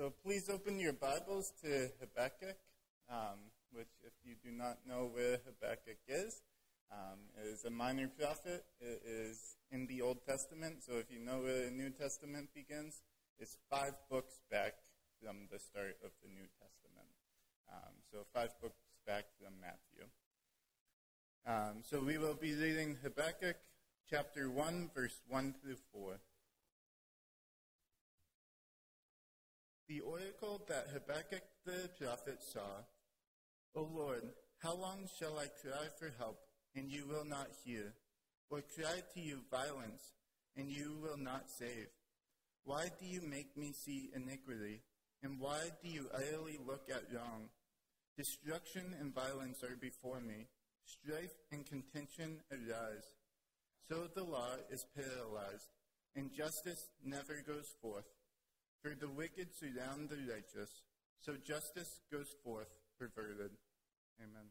So please open your Bibles to Habakkuk, um, which, if you do not know where Habakkuk is, um, is a minor prophet. It is in the Old Testament. So if you know where the New Testament begins, it's five books back from the start of the New Testament. Um, so five books back from Matthew. Um, so we will be reading Habakkuk chapter 1, verse 1 through 4. The oracle that Habakkuk the prophet saw, O Lord, how long shall I cry for help, and you will not hear, or cry to you violence, and you will not save? Why do you make me see iniquity, and why do you idly look at wrong? Destruction and violence are before me, strife and contention arise. So the law is paralyzed, and justice never goes forth. For the wicked surround the righteous, so justice goes forth perverted. Amen.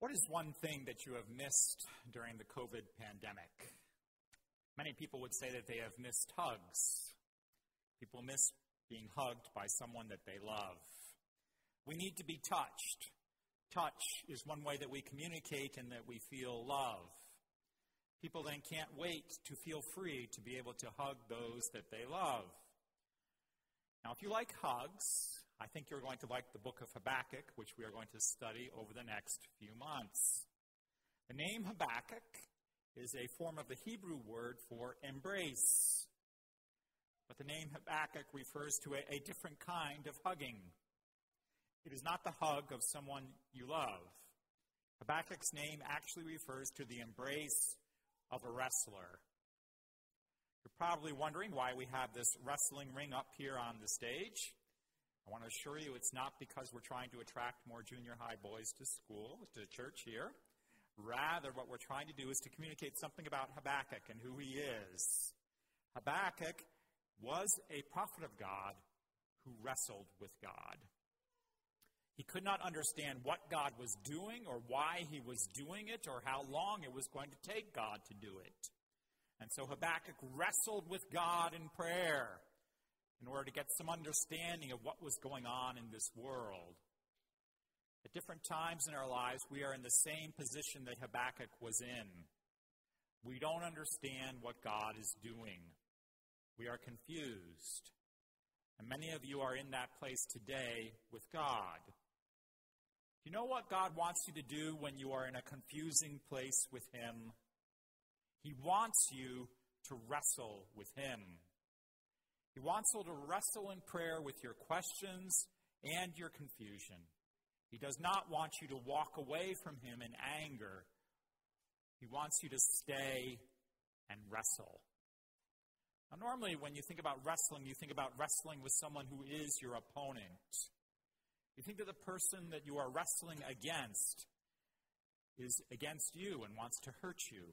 What is one thing that you have missed during the COVID pandemic? Many people would say that they have missed hugs. People miss being hugged by someone that they love. We need to be touched. Touch is one way that we communicate and that we feel love. People then can't wait to feel free to be able to hug those that they love. Now, if you like hugs, I think you're going to like the book of Habakkuk, which we are going to study over the next few months. The name Habakkuk is a form of the Hebrew word for embrace. But the name Habakkuk refers to a, a different kind of hugging. It is not the hug of someone you love. Habakkuk's name actually refers to the embrace of a wrestler. You're probably wondering why we have this wrestling ring up here on the stage. I want to assure you it's not because we're trying to attract more junior high boys to school, to church here. Rather, what we're trying to do is to communicate something about Habakkuk and who he is. Habakkuk was a prophet of God who wrestled with God. He could not understand what God was doing or why he was doing it or how long it was going to take God to do it. And so Habakkuk wrestled with God in prayer in order to get some understanding of what was going on in this world. At different times in our lives, we are in the same position that Habakkuk was in. We don't understand what God is doing. We are confused. And many of you are in that place today with God. Do you know what God wants you to do when you are in a confusing place with Him? He wants you to wrestle with Him. He wants you to wrestle in prayer with your questions and your confusion. He does not want you to walk away from Him in anger. He wants you to stay and wrestle. Now, normally, when you think about wrestling, you think about wrestling with someone who is your opponent. You think that the person that you are wrestling against is against you and wants to hurt you.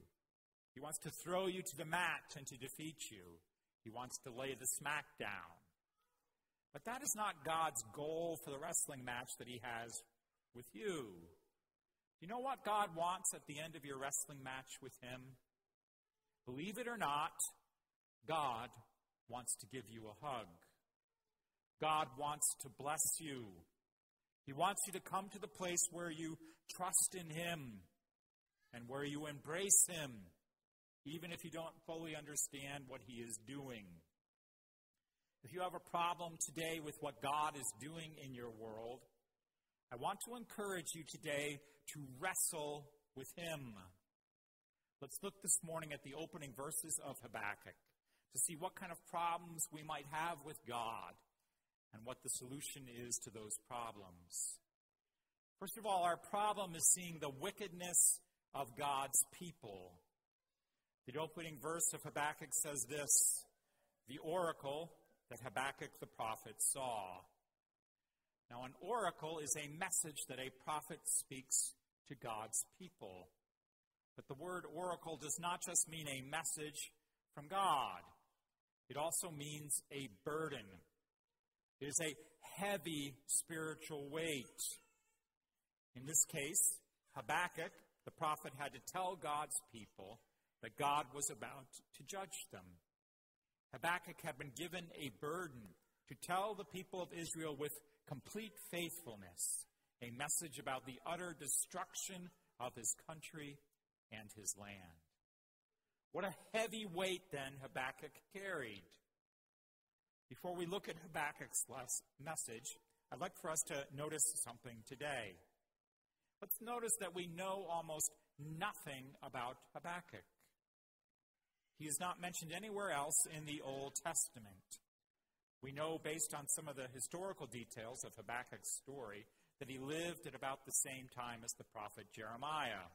He wants to throw you to the mat and to defeat you. He wants to lay the smack down. But that is not God's goal for the wrestling match that He has with you. You know what God wants at the end of your wrestling match with Him? Believe it or not, God wants to give you a hug. God wants to bless you. He wants you to come to the place where you trust in Him and where you embrace Him, even if you don't fully understand what He is doing. If you have a problem today with what God is doing in your world, I want to encourage you today to wrestle with Him. Let's look this morning at the opening verses of Habakkuk to see what kind of problems we might have with God and what the solution is to those problems. First of all, our problem is seeing the wickedness of God's people. The opening verse of Habakkuk says this the oracle that Habakkuk the prophet saw. Now, an oracle is a message that a prophet speaks to God's people. But the word oracle does not just mean a message from God, it also means a burden, it is a heavy spiritual weight. In this case, Habakkuk, the prophet, had to tell God's people that God was about to judge them. Habakkuk had been given a burden to tell the people of Israel with complete faithfulness a message about the utter destruction of his country and his land. What a heavy weight then Habakkuk carried. Before we look at Habakkuk's message, I'd like for us to notice something today. Let's notice that we know almost nothing about Habakkuk. He is not mentioned anywhere else in the Old Testament. We know, based on some of the historical details of Habakkuk's story, that he lived at about the same time as the prophet Jeremiah.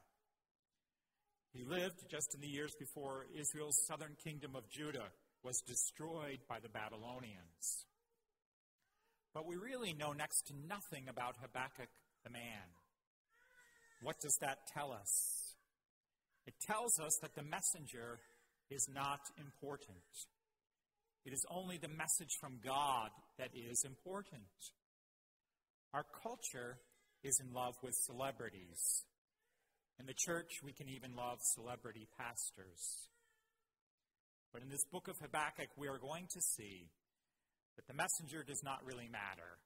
He lived just in the years before Israel's southern kingdom of Judah was destroyed by the Babylonians. But we really know next to nothing about Habakkuk the man. What does that tell us? It tells us that the messenger is not important. It is only the message from God that is important. Our culture is in love with celebrities. In the church, we can even love celebrity pastors. But in this book of Habakkuk, we are going to see that the messenger does not really matter.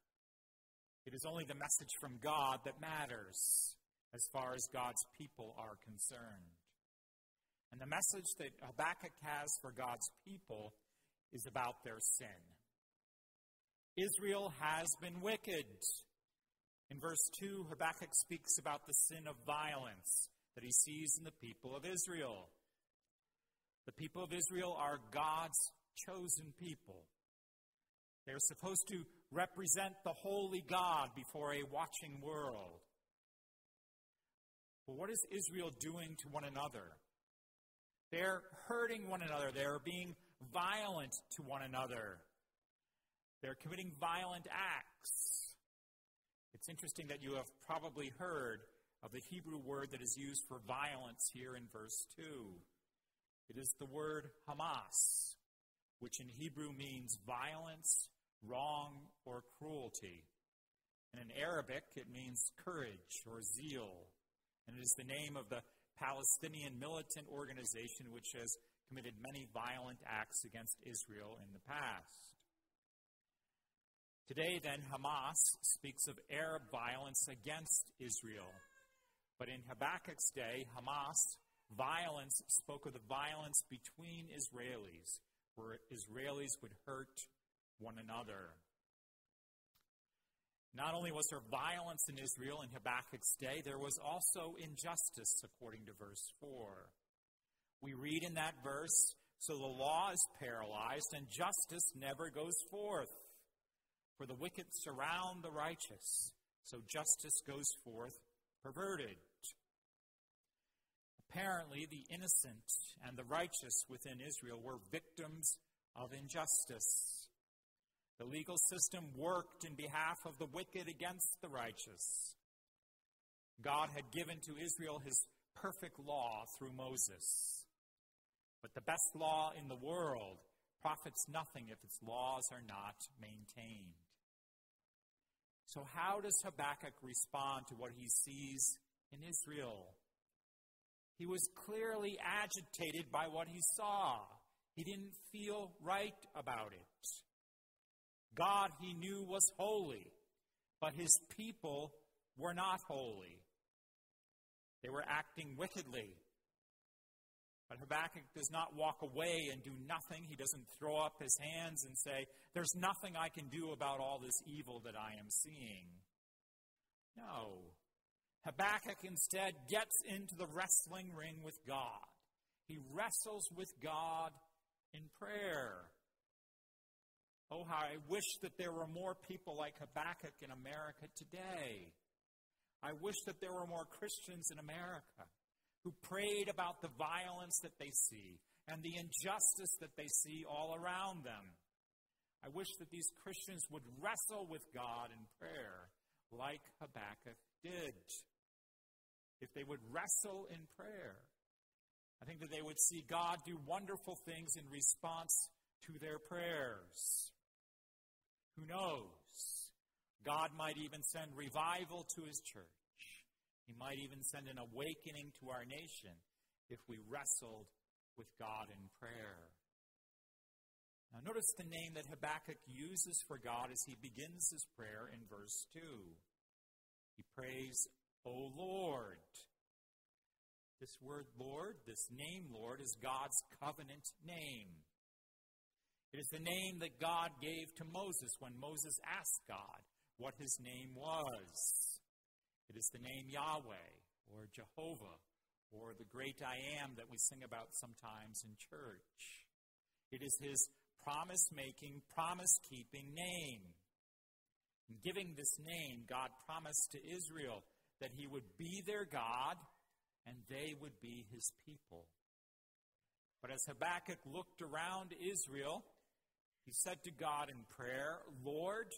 It is only the message from God that matters as far as God's people are concerned. And the message that Habakkuk has for God's people is about their sin. Israel has been wicked. In verse 2, Habakkuk speaks about the sin of violence that he sees in the people of Israel. The people of Israel are God's chosen people. They are supposed to represent the holy God before a watching world. But what is Israel doing to one another? They're hurting one another. They're being violent to one another. They're committing violent acts. It's interesting that you have probably heard of the Hebrew word that is used for violence here in verse 2. It is the word Hamas, which in Hebrew means violence, wrong, or cruelty. And in Arabic, it means courage or zeal. And it is the name of the Palestinian militant organization which has committed many violent acts against Israel in the past. Today, then, Hamas speaks of Arab violence against Israel. But in Habakkuk's day, Hamas violence spoke of the violence between Israelis, where Israelis would hurt one another. Not only was there violence in Israel in Habakkuk's day, there was also injustice, according to verse 4. We read in that verse So the law is paralyzed, and justice never goes forth. For the wicked surround the righteous, so justice goes forth perverted. Apparently, the innocent and the righteous within Israel were victims of injustice. The legal system worked in behalf of the wicked against the righteous. God had given to Israel his perfect law through Moses. But the best law in the world profits nothing if its laws are not maintained. So, how does Habakkuk respond to what he sees in Israel? He was clearly agitated by what he saw. He didn't feel right about it. God, he knew, was holy, but his people were not holy. They were acting wickedly. But Habakkuk does not walk away and do nothing. He doesn't throw up his hands and say, There's nothing I can do about all this evil that I am seeing. No. Habakkuk instead gets into the wrestling ring with God. He wrestles with God in prayer. Oh, how I wish that there were more people like Habakkuk in America today. I wish that there were more Christians in America who prayed about the violence that they see and the injustice that they see all around them. I wish that these Christians would wrestle with God in prayer like Habakkuk did. If they would wrestle in prayer, I think that they would see God do wonderful things in response to their prayers. Who knows? God might even send revival to his church. He might even send an awakening to our nation if we wrestled with God in prayer. Now, notice the name that Habakkuk uses for God as he begins his prayer in verse 2. He prays, O Lord. This word Lord, this name Lord, is God's covenant name. It is the name that God gave to Moses when Moses asked God what his name was. It is the name Yahweh or Jehovah or the great I am that we sing about sometimes in church. It is his promise making, promise keeping name. In giving this name, God promised to Israel that he would be their God and they would be his people. But as Habakkuk looked around Israel, he said to God in prayer, Lord,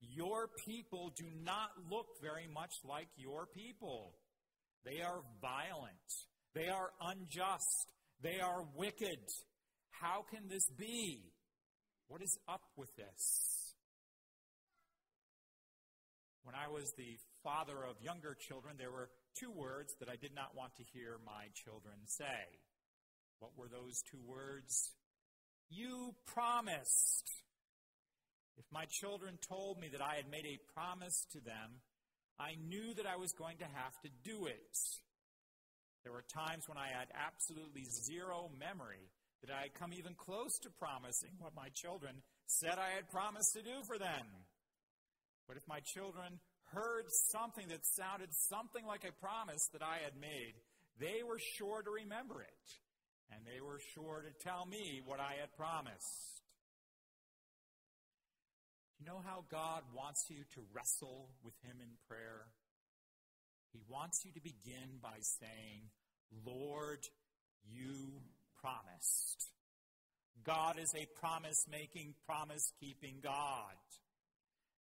your people do not look very much like your people. They are violent. They are unjust. They are wicked. How can this be? What is up with this? When I was the father of younger children, there were two words that I did not want to hear my children say. What were those two words? You promised. If my children told me that I had made a promise to them, I knew that I was going to have to do it. There were times when I had absolutely zero memory that I had come even close to promising what my children said I had promised to do for them. But if my children heard something that sounded something like a promise that I had made, they were sure to remember it, and they were sure to tell me what I had promised. Do you know how God wants you to wrestle with Him in prayer? He wants you to begin by saying, Lord, you promised. God is a promise making, promise keeping God.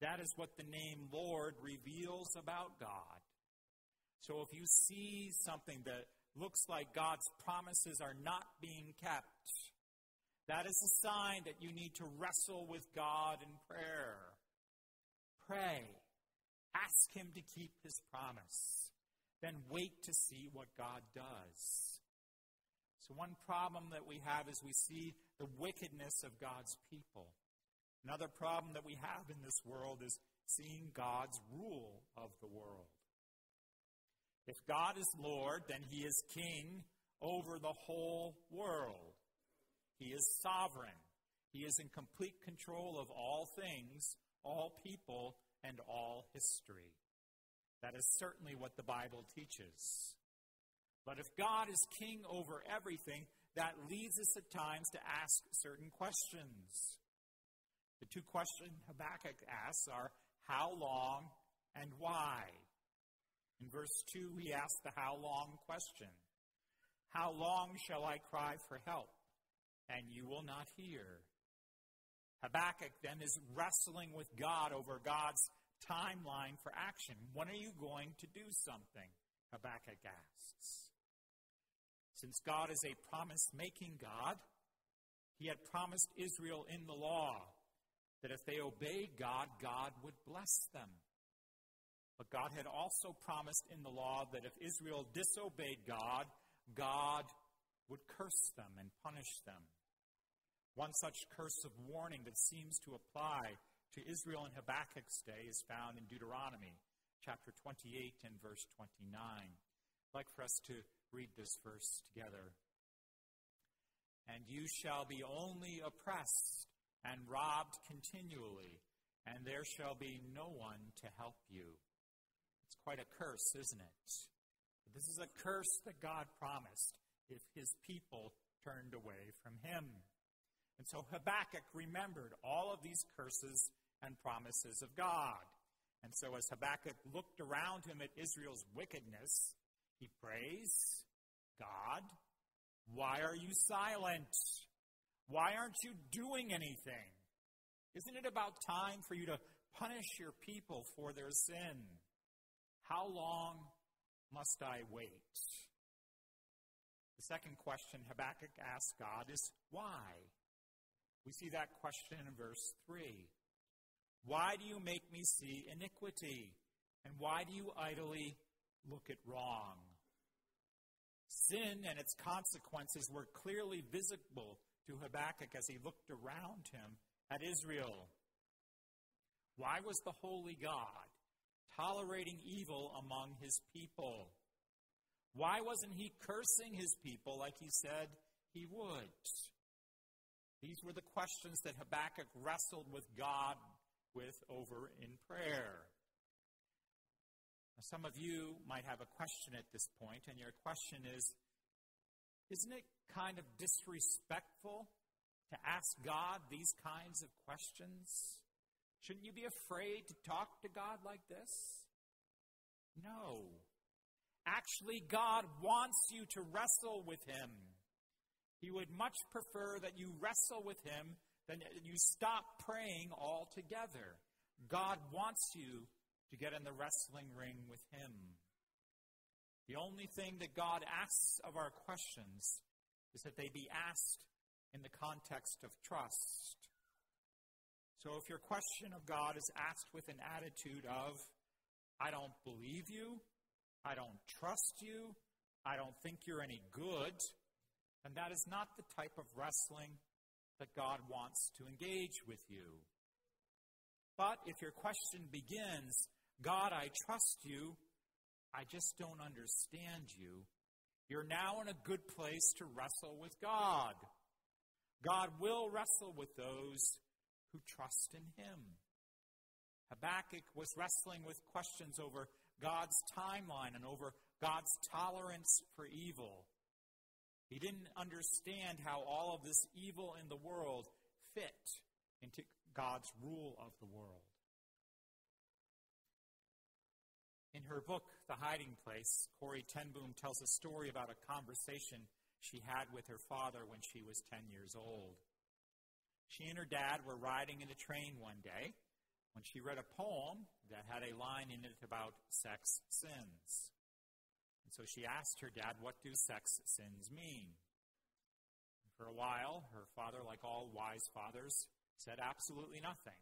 That is what the name Lord reveals about God. So if you see something that looks like God's promises are not being kept, that is a sign that you need to wrestle with God in prayer. Pray. Ask Him to keep His promise. Then wait to see what God does. So, one problem that we have is we see the wickedness of God's people. Another problem that we have in this world is seeing God's rule of the world. If God is Lord, then he is king over the whole world. He is sovereign. He is in complete control of all things, all people, and all history. That is certainly what the Bible teaches. But if God is king over everything, that leads us at times to ask certain questions. The two questions Habakkuk asks are how long and why? In verse 2, he asks the how long question How long shall I cry for help, and you will not hear? Habakkuk then is wrestling with God over God's timeline for action. When are you going to do something? Habakkuk asks. Since God is a promise making God, he had promised Israel in the law that if they obeyed God, God would bless them. But God had also promised in the law that if Israel disobeyed God, God would curse them and punish them. One such curse of warning that seems to apply to Israel in Habakkuk's day is found in Deuteronomy chapter 28 and verse 29. I'd like for us to read this verse together. And you shall be only oppressed and robbed continually, and there shall be no one to help you. It's quite a curse, isn't it? But this is a curse that God promised if his people turned away from him. And so Habakkuk remembered all of these curses and promises of God. And so as Habakkuk looked around him at Israel's wickedness, he prays, God, why are you silent? Why aren't you doing anything? Isn't it about time for you to punish your people for their sin? How long must I wait? The second question Habakkuk asks God is why? We see that question in verse 3. Why do you make me see iniquity? And why do you idly look at wrong? Sin and its consequences were clearly visible to Habakkuk as he looked around him at Israel. Why was the holy God tolerating evil among his people? Why wasn't he cursing his people like he said he would? These were the questions that Habakkuk wrestled with God with over in prayer. Now, some of you might have a question at this point, and your question is Isn't it kind of disrespectful to ask God these kinds of questions? Shouldn't you be afraid to talk to God like this? No. Actually, God wants you to wrestle with Him. He would much prefer that you wrestle with Him than that you stop praying altogether. God wants you to get in the wrestling ring with Him. The only thing that God asks of our questions is that they be asked in the context of trust. So if your question of God is asked with an attitude of, I don't believe you, I don't trust you, I don't think you're any good, and that is not the type of wrestling that God wants to engage with you. But if your question begins, God, I trust you, I just don't understand you, you're now in a good place to wrestle with God. God will wrestle with those who trust in Him. Habakkuk was wrestling with questions over God's timeline and over God's tolerance for evil. He didn't understand how all of this evil in the world fit into God's rule of the world. In her book, The Hiding Place, Corrie ten Boom tells a story about a conversation she had with her father when she was 10 years old. She and her dad were riding in a train one day when she read a poem that had a line in it about sex sins. And so she asked her dad, What do sex sins mean? For a while, her father, like all wise fathers, said absolutely nothing.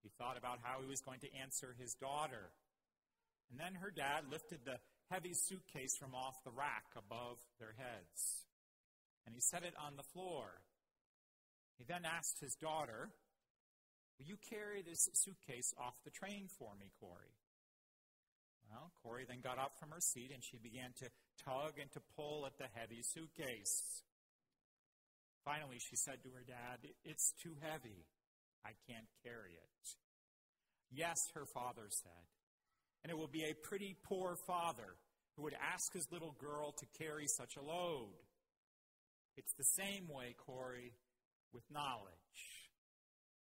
He thought about how he was going to answer his daughter. And then her dad lifted the heavy suitcase from off the rack above their heads. And he set it on the floor. He then asked his daughter, Will you carry this suitcase off the train for me, Corrie? Well, Corrie then got up from her seat and she began to tug and to pull at the heavy suitcase. Finally, she said to her dad, It's too heavy. I can't carry it. Yes, her father said. And it will be a pretty poor father who would ask his little girl to carry such a load. It's the same way, Corrie, with knowledge.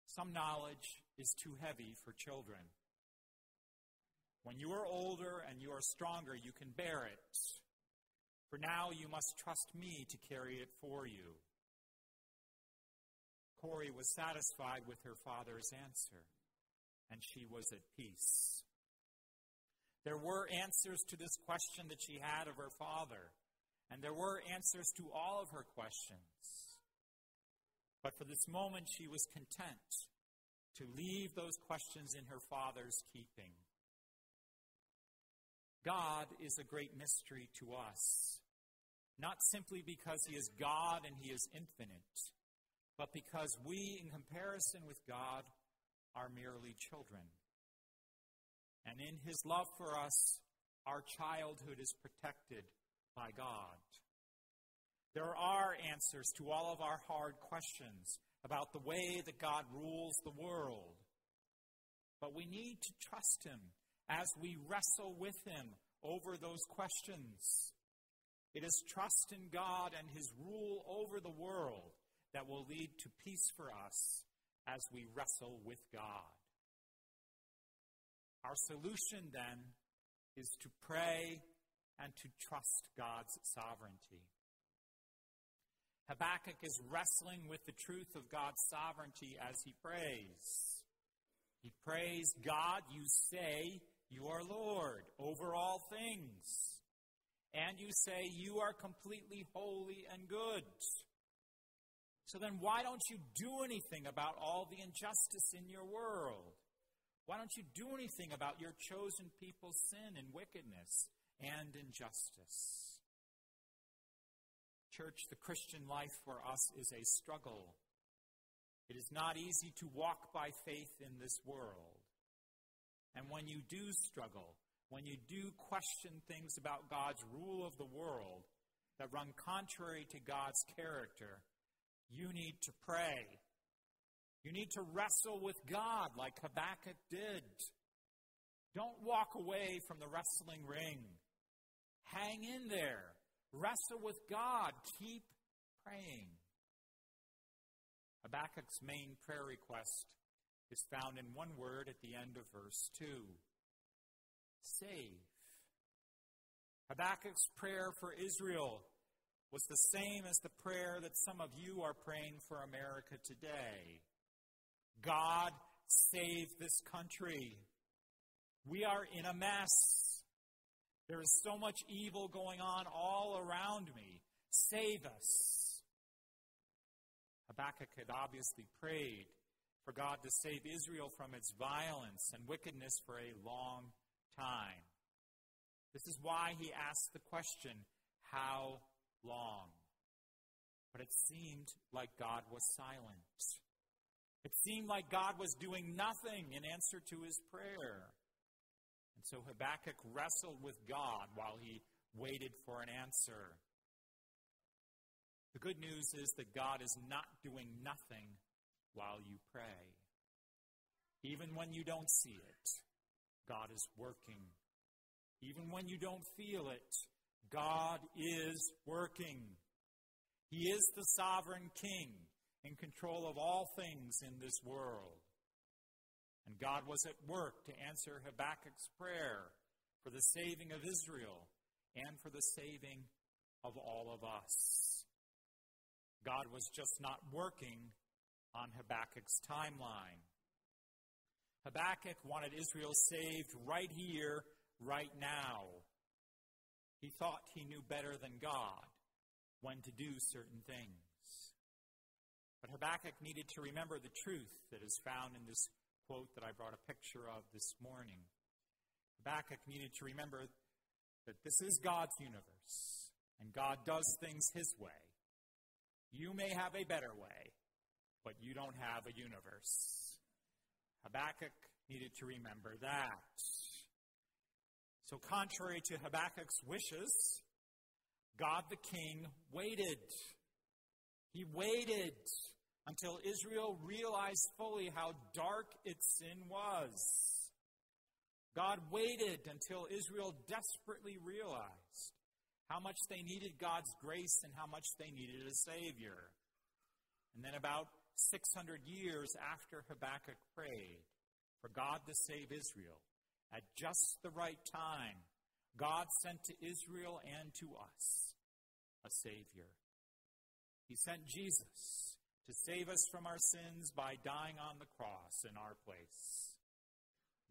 Some knowledge is too heavy for children. When you are older and you are stronger, you can bear it. For now, you must trust me to carry it for you. Corrie was satisfied with her father's answer, and she was at peace. There were answers to this question that she had of her father, and there were answers to all of her questions. But for this moment, she was content to leave those questions in her father's keeping. God is a great mystery to us, not simply because He is God and He is infinite, but because we, in comparison with God, are merely children. And in His love for us, our childhood is protected by God. There are answers to all of our hard questions about the way that God rules the world. But we need to trust Him as we wrestle with Him over those questions. It is trust in God and His rule over the world that will lead to peace for us as we wrestle with God. Our solution then is to pray and to trust God's sovereignty. Habakkuk is wrestling with the truth of God's sovereignty as he prays. He prays, God, you say you are Lord over all things. And you say you are completely holy and good. So then, why don't you do anything about all the injustice in your world? Why don't you do anything about your chosen people's sin and wickedness and injustice? Church, the Christian life for us is a struggle. It is not easy to walk by faith in this world. And when you do struggle, when you do question things about God's rule of the world that run contrary to God's character, you need to pray. You need to wrestle with God like Habakkuk did. Don't walk away from the wrestling ring. Hang in there. Wrestle with God. Keep praying. Habakkuk's main prayer request is found in one word at the end of verse 2 save. Habakkuk's prayer for Israel was the same as the prayer that some of you are praying for America today. God, save this country. We are in a mess. There is so much evil going on all around me. Save us. Habakkuk had obviously prayed for God to save Israel from its violence and wickedness for a long time. This is why he asked the question, How long? But it seemed like God was silent. It seemed like God was doing nothing in answer to his prayer. And so Habakkuk wrestled with God while he waited for an answer. The good news is that God is not doing nothing while you pray. Even when you don't see it, God is working. Even when you don't feel it, God is working. He is the sovereign king in control of all things in this world. And God was at work to answer Habakkuk's prayer for the saving of Israel and for the saving of all of us. God was just not working on Habakkuk's timeline. Habakkuk wanted Israel saved right here, right now. He thought he knew better than God when to do certain things. But Habakkuk needed to remember the truth that is found in this quote that I brought a picture of this morning. Habakkuk needed to remember that this is God's universe, and God does things His way. You may have a better way, but you don't have a universe. Habakkuk needed to remember that. So, contrary to Habakkuk's wishes, God the king waited. He waited until Israel realized fully how dark its sin was. God waited until Israel desperately realized how much they needed God's grace and how much they needed a Savior. And then, about 600 years after Habakkuk prayed for God to save Israel, at just the right time, God sent to Israel and to us a Savior. He sent Jesus to save us from our sins by dying on the cross in our place.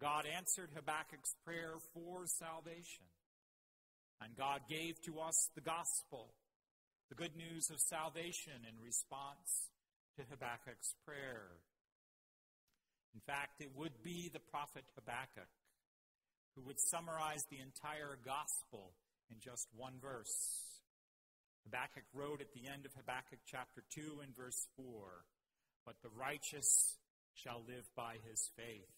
God answered Habakkuk's prayer for salvation. And God gave to us the gospel, the good news of salvation in response to Habakkuk's prayer. In fact, it would be the prophet Habakkuk who would summarize the entire gospel in just one verse. Habakkuk wrote at the end of Habakkuk chapter 2 and verse 4 But the righteous shall live by his faith.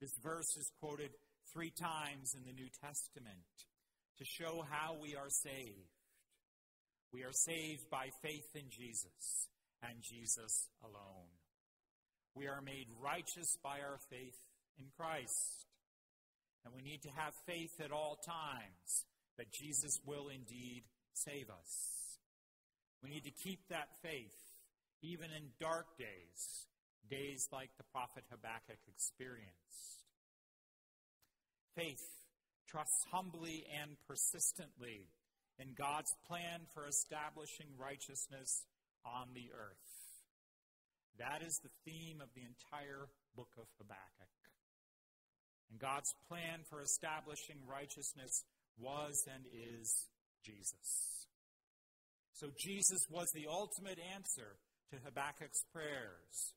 This verse is quoted three times in the New Testament to show how we are saved. We are saved by faith in Jesus and Jesus alone. We are made righteous by our faith in Christ. And we need to have faith at all times that Jesus will indeed save us. We need to keep that faith even in dark days, days like the prophet Habakkuk experienced. Faith trusts humbly and persistently in God's plan for establishing righteousness on the earth. That is the theme of the entire book of Habakkuk. And God's plan for establishing righteousness was and is Jesus. So Jesus was the ultimate answer to Habakkuk's prayers.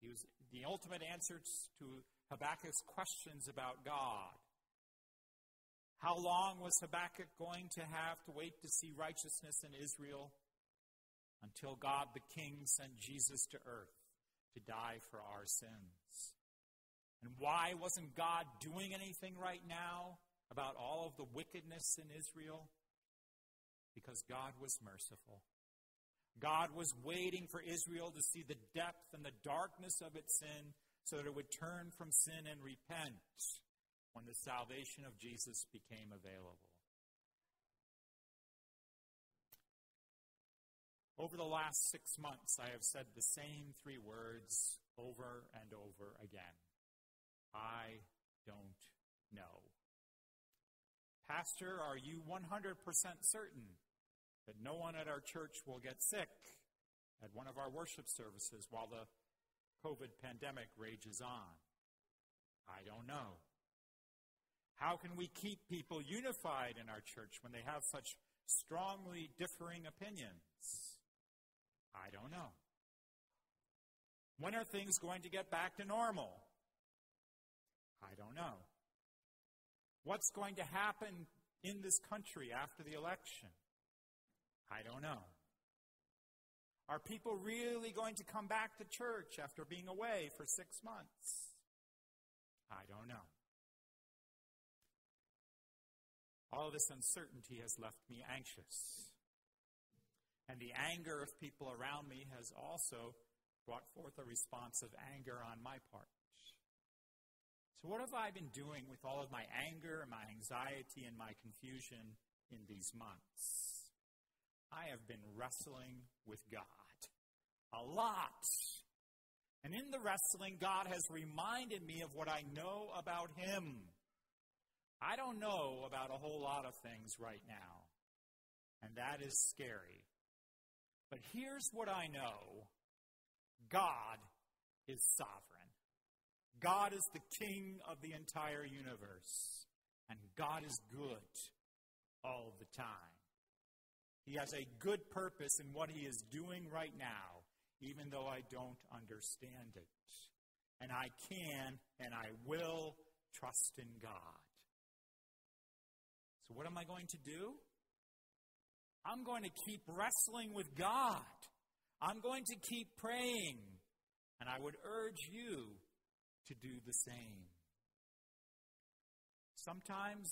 He was the ultimate answer to Habakkuk's questions about God. How long was Habakkuk going to have to wait to see righteousness in Israel? Until God the King sent Jesus to earth to die for our sins. And why wasn't God doing anything right now about all of the wickedness in Israel? Because God was merciful. God was waiting for Israel to see the depth and the darkness of its sin so that it would turn from sin and repent when the salvation of Jesus became available. Over the last six months, I have said the same three words over and over again I don't know. Pastor, are you 100% certain that no one at our church will get sick at one of our worship services while the COVID pandemic rages on? I don't know. How can we keep people unified in our church when they have such strongly differing opinions? I don't know. When are things going to get back to normal? I don't know. What's going to happen in this country after the election? I don't know. Are people really going to come back to church after being away for six months? I don't know. All this uncertainty has left me anxious. And the anger of people around me has also brought forth a response of anger on my part. So, what have I been doing with all of my anger and my anxiety and my confusion in these months? I have been wrestling with God a lot. And in the wrestling, God has reminded me of what I know about Him. I don't know about a whole lot of things right now, and that is scary. But here's what I know God is sovereign. God is the king of the entire universe, and God is good all the time. He has a good purpose in what He is doing right now, even though I don't understand it. And I can and I will trust in God. So, what am I going to do? I'm going to keep wrestling with God. I'm going to keep praying. And I would urge you to do the same. Sometimes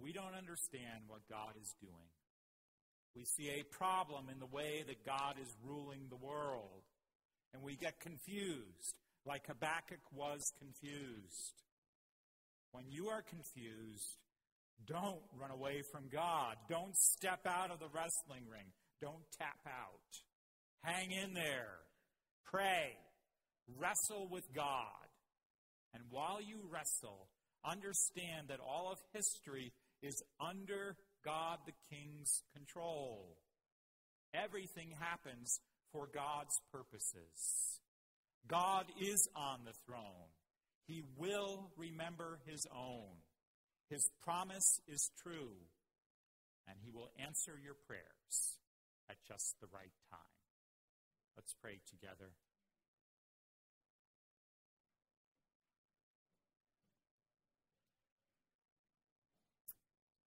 we don't understand what God is doing. We see a problem in the way that God is ruling the world. And we get confused, like Habakkuk was confused. When you are confused, don't run away from God. Don't step out of the wrestling ring. Don't tap out. Hang in there. Pray. Wrestle with God. And while you wrestle, understand that all of history is under God the King's control. Everything happens for God's purposes. God is on the throne. He will remember his own. His promise is true, and he will answer your prayers at just the right time. Let's pray together.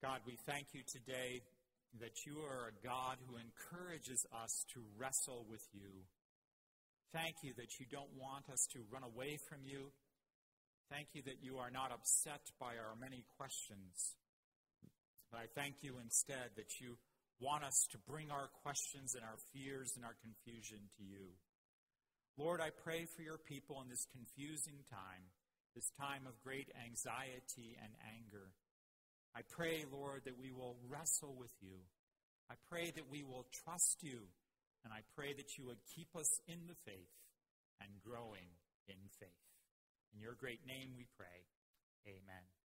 God, we thank you today that you are a God who encourages us to wrestle with you. Thank you that you don't want us to run away from you. Thank you that you are not upset by our many questions. But I thank you instead that you want us to bring our questions and our fears and our confusion to you. Lord, I pray for your people in this confusing time, this time of great anxiety and anger. I pray, Lord, that we will wrestle with you. I pray that we will trust you. And I pray that you would keep us in the faith and growing in faith. In your great name we pray. Amen.